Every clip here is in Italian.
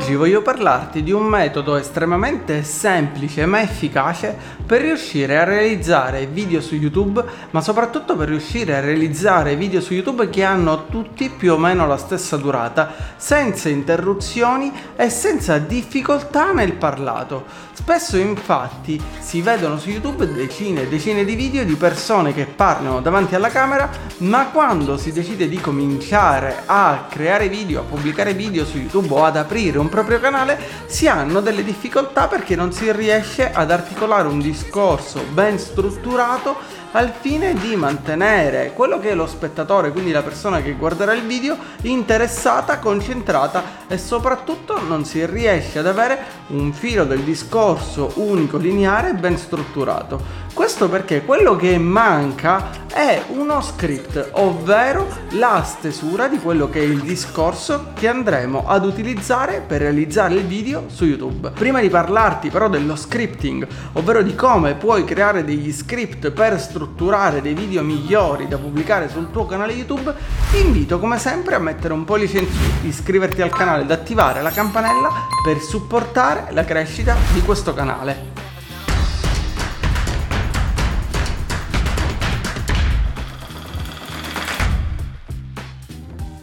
Oggi voglio parlarti di un metodo estremamente semplice ma efficace per riuscire a realizzare video su YouTube, ma soprattutto per riuscire a realizzare video su YouTube che hanno tutti più o meno la stessa durata, senza interruzioni e senza difficoltà nel parlato. Spesso infatti si vedono su YouTube decine e decine di video di persone che parlano davanti alla camera, ma quando si decide di cominciare a creare video, a pubblicare video su YouTube o ad aprire un proprio canale si hanno delle difficoltà perché non si riesce ad articolare un discorso ben strutturato al fine di mantenere quello che è lo spettatore, quindi la persona che guarderà il video, interessata, concentrata e soprattutto non si riesce ad avere un filo del discorso unico, lineare e ben strutturato. Questo perché quello che manca è uno script, ovvero la stesura di quello che è il discorso che andremo ad utilizzare per realizzare il video su YouTube. Prima di parlarti però dello scripting, ovvero di come puoi creare degli script per strutturare dei video migliori da pubblicare sul tuo canale YouTube, ti invito come sempre a mettere un pollice in su, iscriverti al canale ed attivare la campanella per supportare la crescita di questo canale.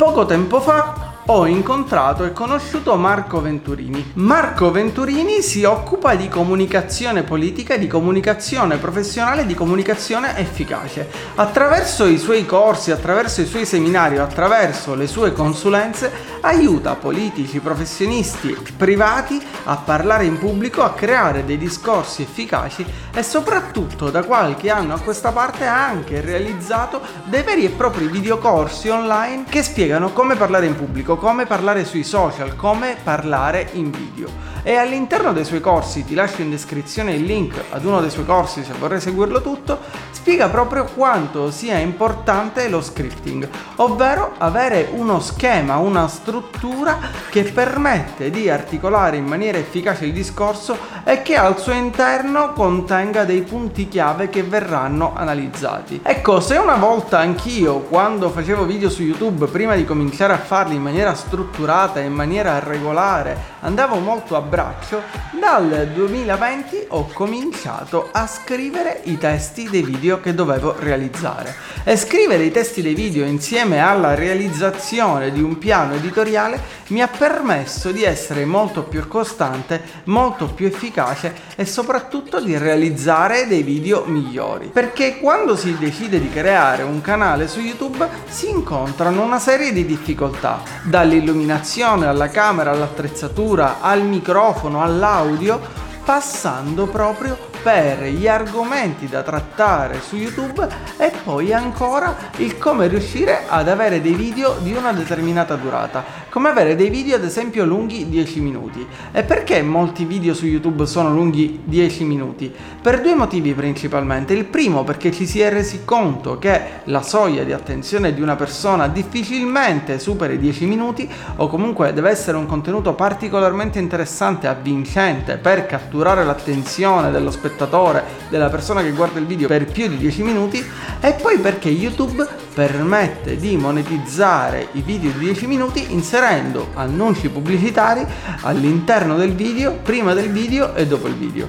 poco, ten fa. Ho incontrato e conosciuto Marco Venturini. Marco Venturini si occupa di comunicazione politica, di comunicazione professionale, di comunicazione efficace. Attraverso i suoi corsi, attraverso i suoi seminari, attraverso le sue consulenze, aiuta politici, professionisti privati a parlare in pubblico, a creare dei discorsi efficaci e soprattutto da qualche anno a questa parte ha anche realizzato dei veri e propri videocorsi online che spiegano come parlare in pubblico come parlare sui social, come parlare in video. E all'interno dei suoi corsi, ti lascio in descrizione il link ad uno dei suoi corsi se vorrei seguirlo tutto, spiega proprio quanto sia importante lo scripting, ovvero avere uno schema, una struttura che permette di articolare in maniera efficace il discorso e che al suo interno contenga dei punti chiave che verranno analizzati. Ecco, se una volta anch'io, quando facevo video su YouTube, prima di cominciare a farli in maniera strutturata, in maniera regolare, andavo molto a braccio, dal 2020 ho cominciato a scrivere i testi dei video che dovevo realizzare. E scrivere i testi dei video insieme alla realizzazione di un piano editoriale mi ha permesso di essere molto più costante, molto più efficace e soprattutto di realizzare dei video migliori. Perché quando si decide di creare un canale su YouTube si incontrano una serie di difficoltà, dall'illuminazione alla camera, all'attrezzatura, al microfono, all'audio, passando proprio per gli argomenti da trattare su YouTube e poi ancora il come riuscire ad avere dei video di una determinata durata, come avere dei video ad esempio lunghi 10 minuti. E perché molti video su YouTube sono lunghi 10 minuti? Per due motivi principalmente. Il primo perché ci si è resi conto che la soglia di attenzione di una persona difficilmente supera i 10 minuti o comunque deve essere un contenuto particolarmente interessante, avvincente per catturare l'attenzione dello spettatore, della persona che guarda il video per più di 10 minuti e poi perché YouTube permette di monetizzare i video di 10 minuti inserendo annunci pubblicitari all'interno del video, prima del video e dopo il video.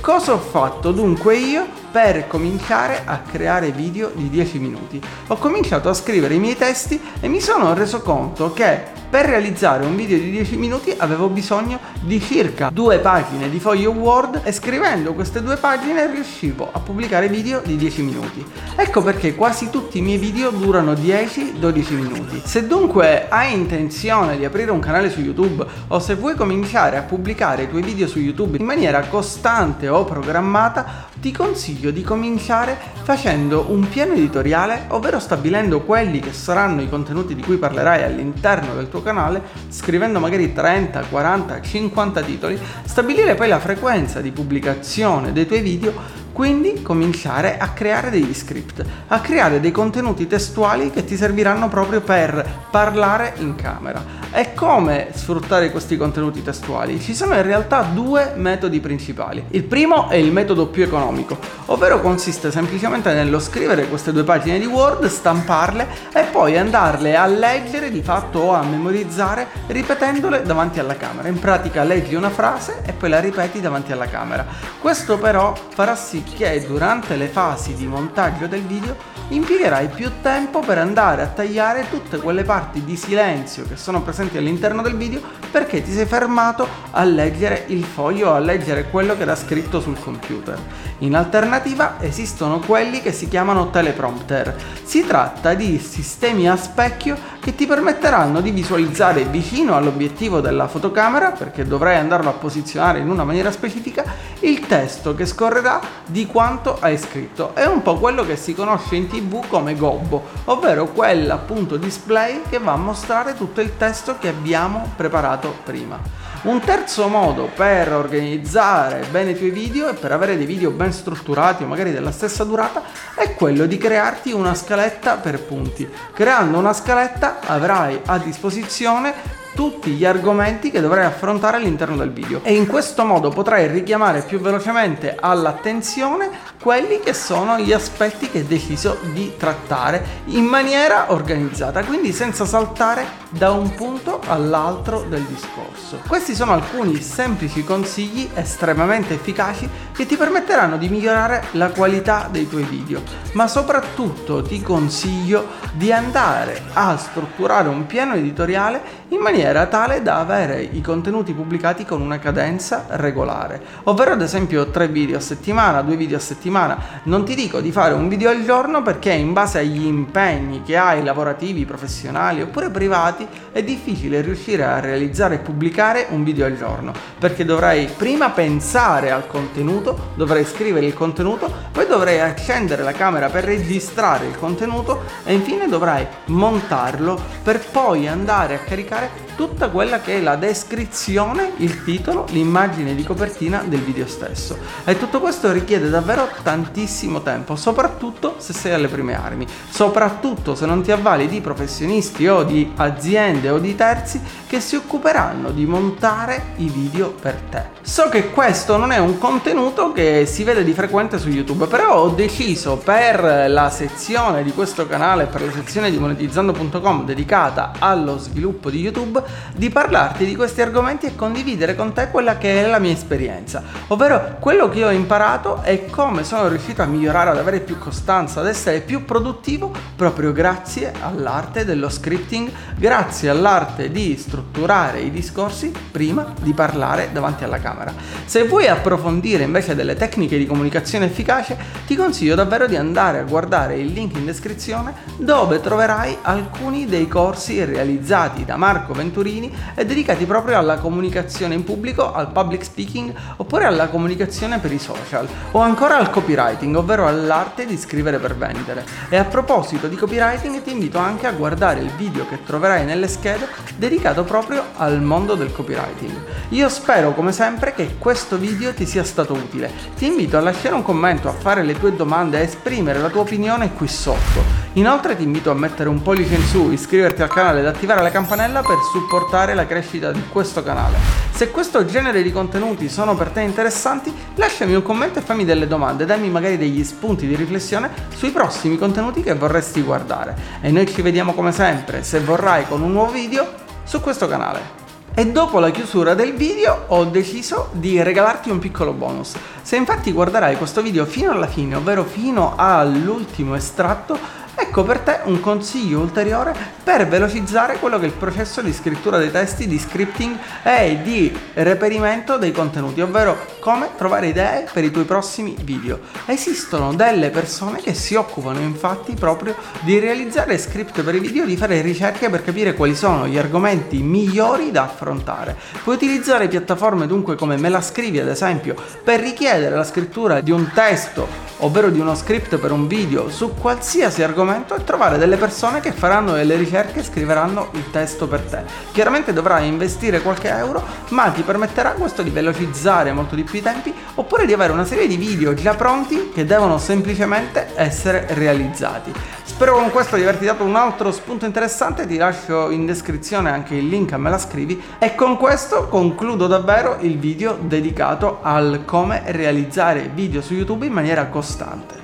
Cosa ho fatto dunque io per cominciare a creare video di 10 minuti? Ho cominciato a scrivere i miei testi e mi sono reso conto che per realizzare un video di 10 minuti avevo bisogno di circa due pagine di foglio Word e scrivendo queste due pagine riuscivo a pubblicare video di 10 minuti. Ecco perché quasi tutti i miei video durano 10-12 minuti. Se dunque hai intenzione di aprire un canale su YouTube o se vuoi cominciare a pubblicare i tuoi video su YouTube in maniera costante o programmata, ti consiglio di cominciare facendo un piano editoriale, ovvero stabilendo quelli che saranno i contenuti di cui parlerai all'interno del tuo canale, scrivendo magari 30, 40, 50 titoli, stabilire poi la frequenza di pubblicazione dei tuoi video Quindi cominciare a creare degli script, a creare dei contenuti testuali che ti serviranno proprio per parlare in camera. E come sfruttare questi contenuti testuali? Ci sono in realtà due metodi principali. Il primo è il metodo più economico, ovvero consiste semplicemente nello scrivere queste due pagine di Word, stamparle e poi andarle a leggere di fatto o a memorizzare ripetendole davanti alla camera. In pratica leggi una frase e poi la ripeti davanti alla camera. Questo però farà sì che durante le fasi di montaggio del video impiegherai più tempo per andare a tagliare tutte quelle parti di silenzio che sono presenti all'interno del video perché ti sei fermato a leggere il foglio o a leggere quello che era scritto sul computer. In alternativa esistono quelli che si chiamano teleprompter. Si tratta di sistemi a specchio che ti permetteranno di visualizzare vicino all'obiettivo della fotocamera, perché dovrai andarlo a posizionare in una maniera specifica, il testo che scorrerà di quanto hai scritto. È un po' quello che si conosce in tv come gobbo, ovvero quel appunto display che va a mostrare tutto il testo che abbiamo preparato prima. Un terzo modo per organizzare bene i tuoi video e per avere dei video ben strutturati o magari della stessa durata è quello di crearti una scaletta per punti. Creando una scaletta avrai a disposizione tutti gli argomenti che dovrai affrontare all'interno del video e in questo modo potrai richiamare più velocemente all'attenzione quelli che sono gli aspetti che hai deciso di trattare in maniera organizzata, quindi senza saltare da un punto all'altro del discorso. Questi sono alcuni semplici consigli estremamente efficaci che ti permetteranno di migliorare la qualità dei tuoi video, ma soprattutto ti consiglio di andare a strutturare un piano editoriale in maniera tale da avere i contenuti pubblicati con una cadenza regolare, ovvero ad esempio tre video a settimana, due video a settimana. Non ti dico di fare un video al giorno perché in base agli impegni che hai lavorativi, professionali oppure privati è difficile riuscire a realizzare e pubblicare un video al giorno perché dovrai prima pensare al contenuto, dovrai scrivere il contenuto, poi dovrai accendere la camera per registrare il contenuto e infine dovrai montarlo per poi andare a caricare tutta quella che è la descrizione, il titolo, l'immagine di copertina del video stesso. E tutto questo richiede davvero tantissimo tempo, soprattutto se sei alle prime armi, soprattutto se non ti avvali di professionisti o di aziende o di terzi che si occuperanno di montare i video per te. So che questo non è un contenuto che si vede di frequente su YouTube, però ho deciso per la sezione di questo canale, per la sezione di monetizzando.com dedicata allo sviluppo di YouTube, di parlarti di questi argomenti e condividere con te quella che è la mia esperienza, ovvero quello che ho imparato e come sono riuscito a migliorare, ad avere più costanza, ad essere più produttivo proprio grazie all'arte dello scripting, grazie all'arte di strutturare i discorsi prima di parlare davanti alla camera. Se vuoi approfondire invece delle tecniche di comunicazione efficace, ti consiglio davvero di andare a guardare il link in descrizione dove troverai alcuni dei corsi realizzati da Marco 21 Turini, dedicati proprio alla comunicazione in pubblico, al public speaking oppure alla comunicazione per i social o ancora al copywriting, ovvero all'arte di scrivere per vendere. E a proposito di copywriting ti invito anche a guardare il video che troverai nelle schede dedicato proprio al mondo del copywriting. Io spero come sempre che questo video ti sia stato utile. Ti invito a lasciare un commento, a fare le tue domande, a esprimere la tua opinione qui sotto. Inoltre ti invito a mettere un pollice in su, iscriverti al canale ed attivare la campanella per supportare la crescita di questo canale. Se questo genere di contenuti sono per te interessanti, lasciami un commento e fammi delle domande, dammi magari degli spunti di riflessione sui prossimi contenuti che vorresti guardare. E noi ci vediamo come sempre, se vorrai, con un nuovo video su questo canale. E dopo la chiusura del video ho deciso di regalarti un piccolo bonus. Se infatti guarderai questo video fino alla fine, ovvero fino all'ultimo estratto, Ecco per te un consiglio ulteriore per velocizzare quello che è il processo di scrittura dei testi, di scripting e di reperimento dei contenuti, ovvero come trovare idee per i tuoi prossimi video. Esistono delle persone che si occupano infatti proprio di realizzare script per i video, di fare ricerche per capire quali sono gli argomenti migliori da affrontare. Puoi utilizzare piattaforme dunque come Me la scrivi ad esempio per richiedere la scrittura di un testo, ovvero di uno script per un video su qualsiasi argomento strumento e trovare delle persone che faranno delle ricerche e scriveranno il testo per te. Chiaramente dovrai investire qualche euro, ma ti permetterà questo di velocizzare molto di più i tempi oppure di avere una serie di video già pronti che devono semplicemente essere realizzati. Spero con questo di averti dato un altro spunto interessante, ti lascio in descrizione anche il link a me la scrivi e con questo concludo davvero il video dedicato al come realizzare video su YouTube in maniera costante.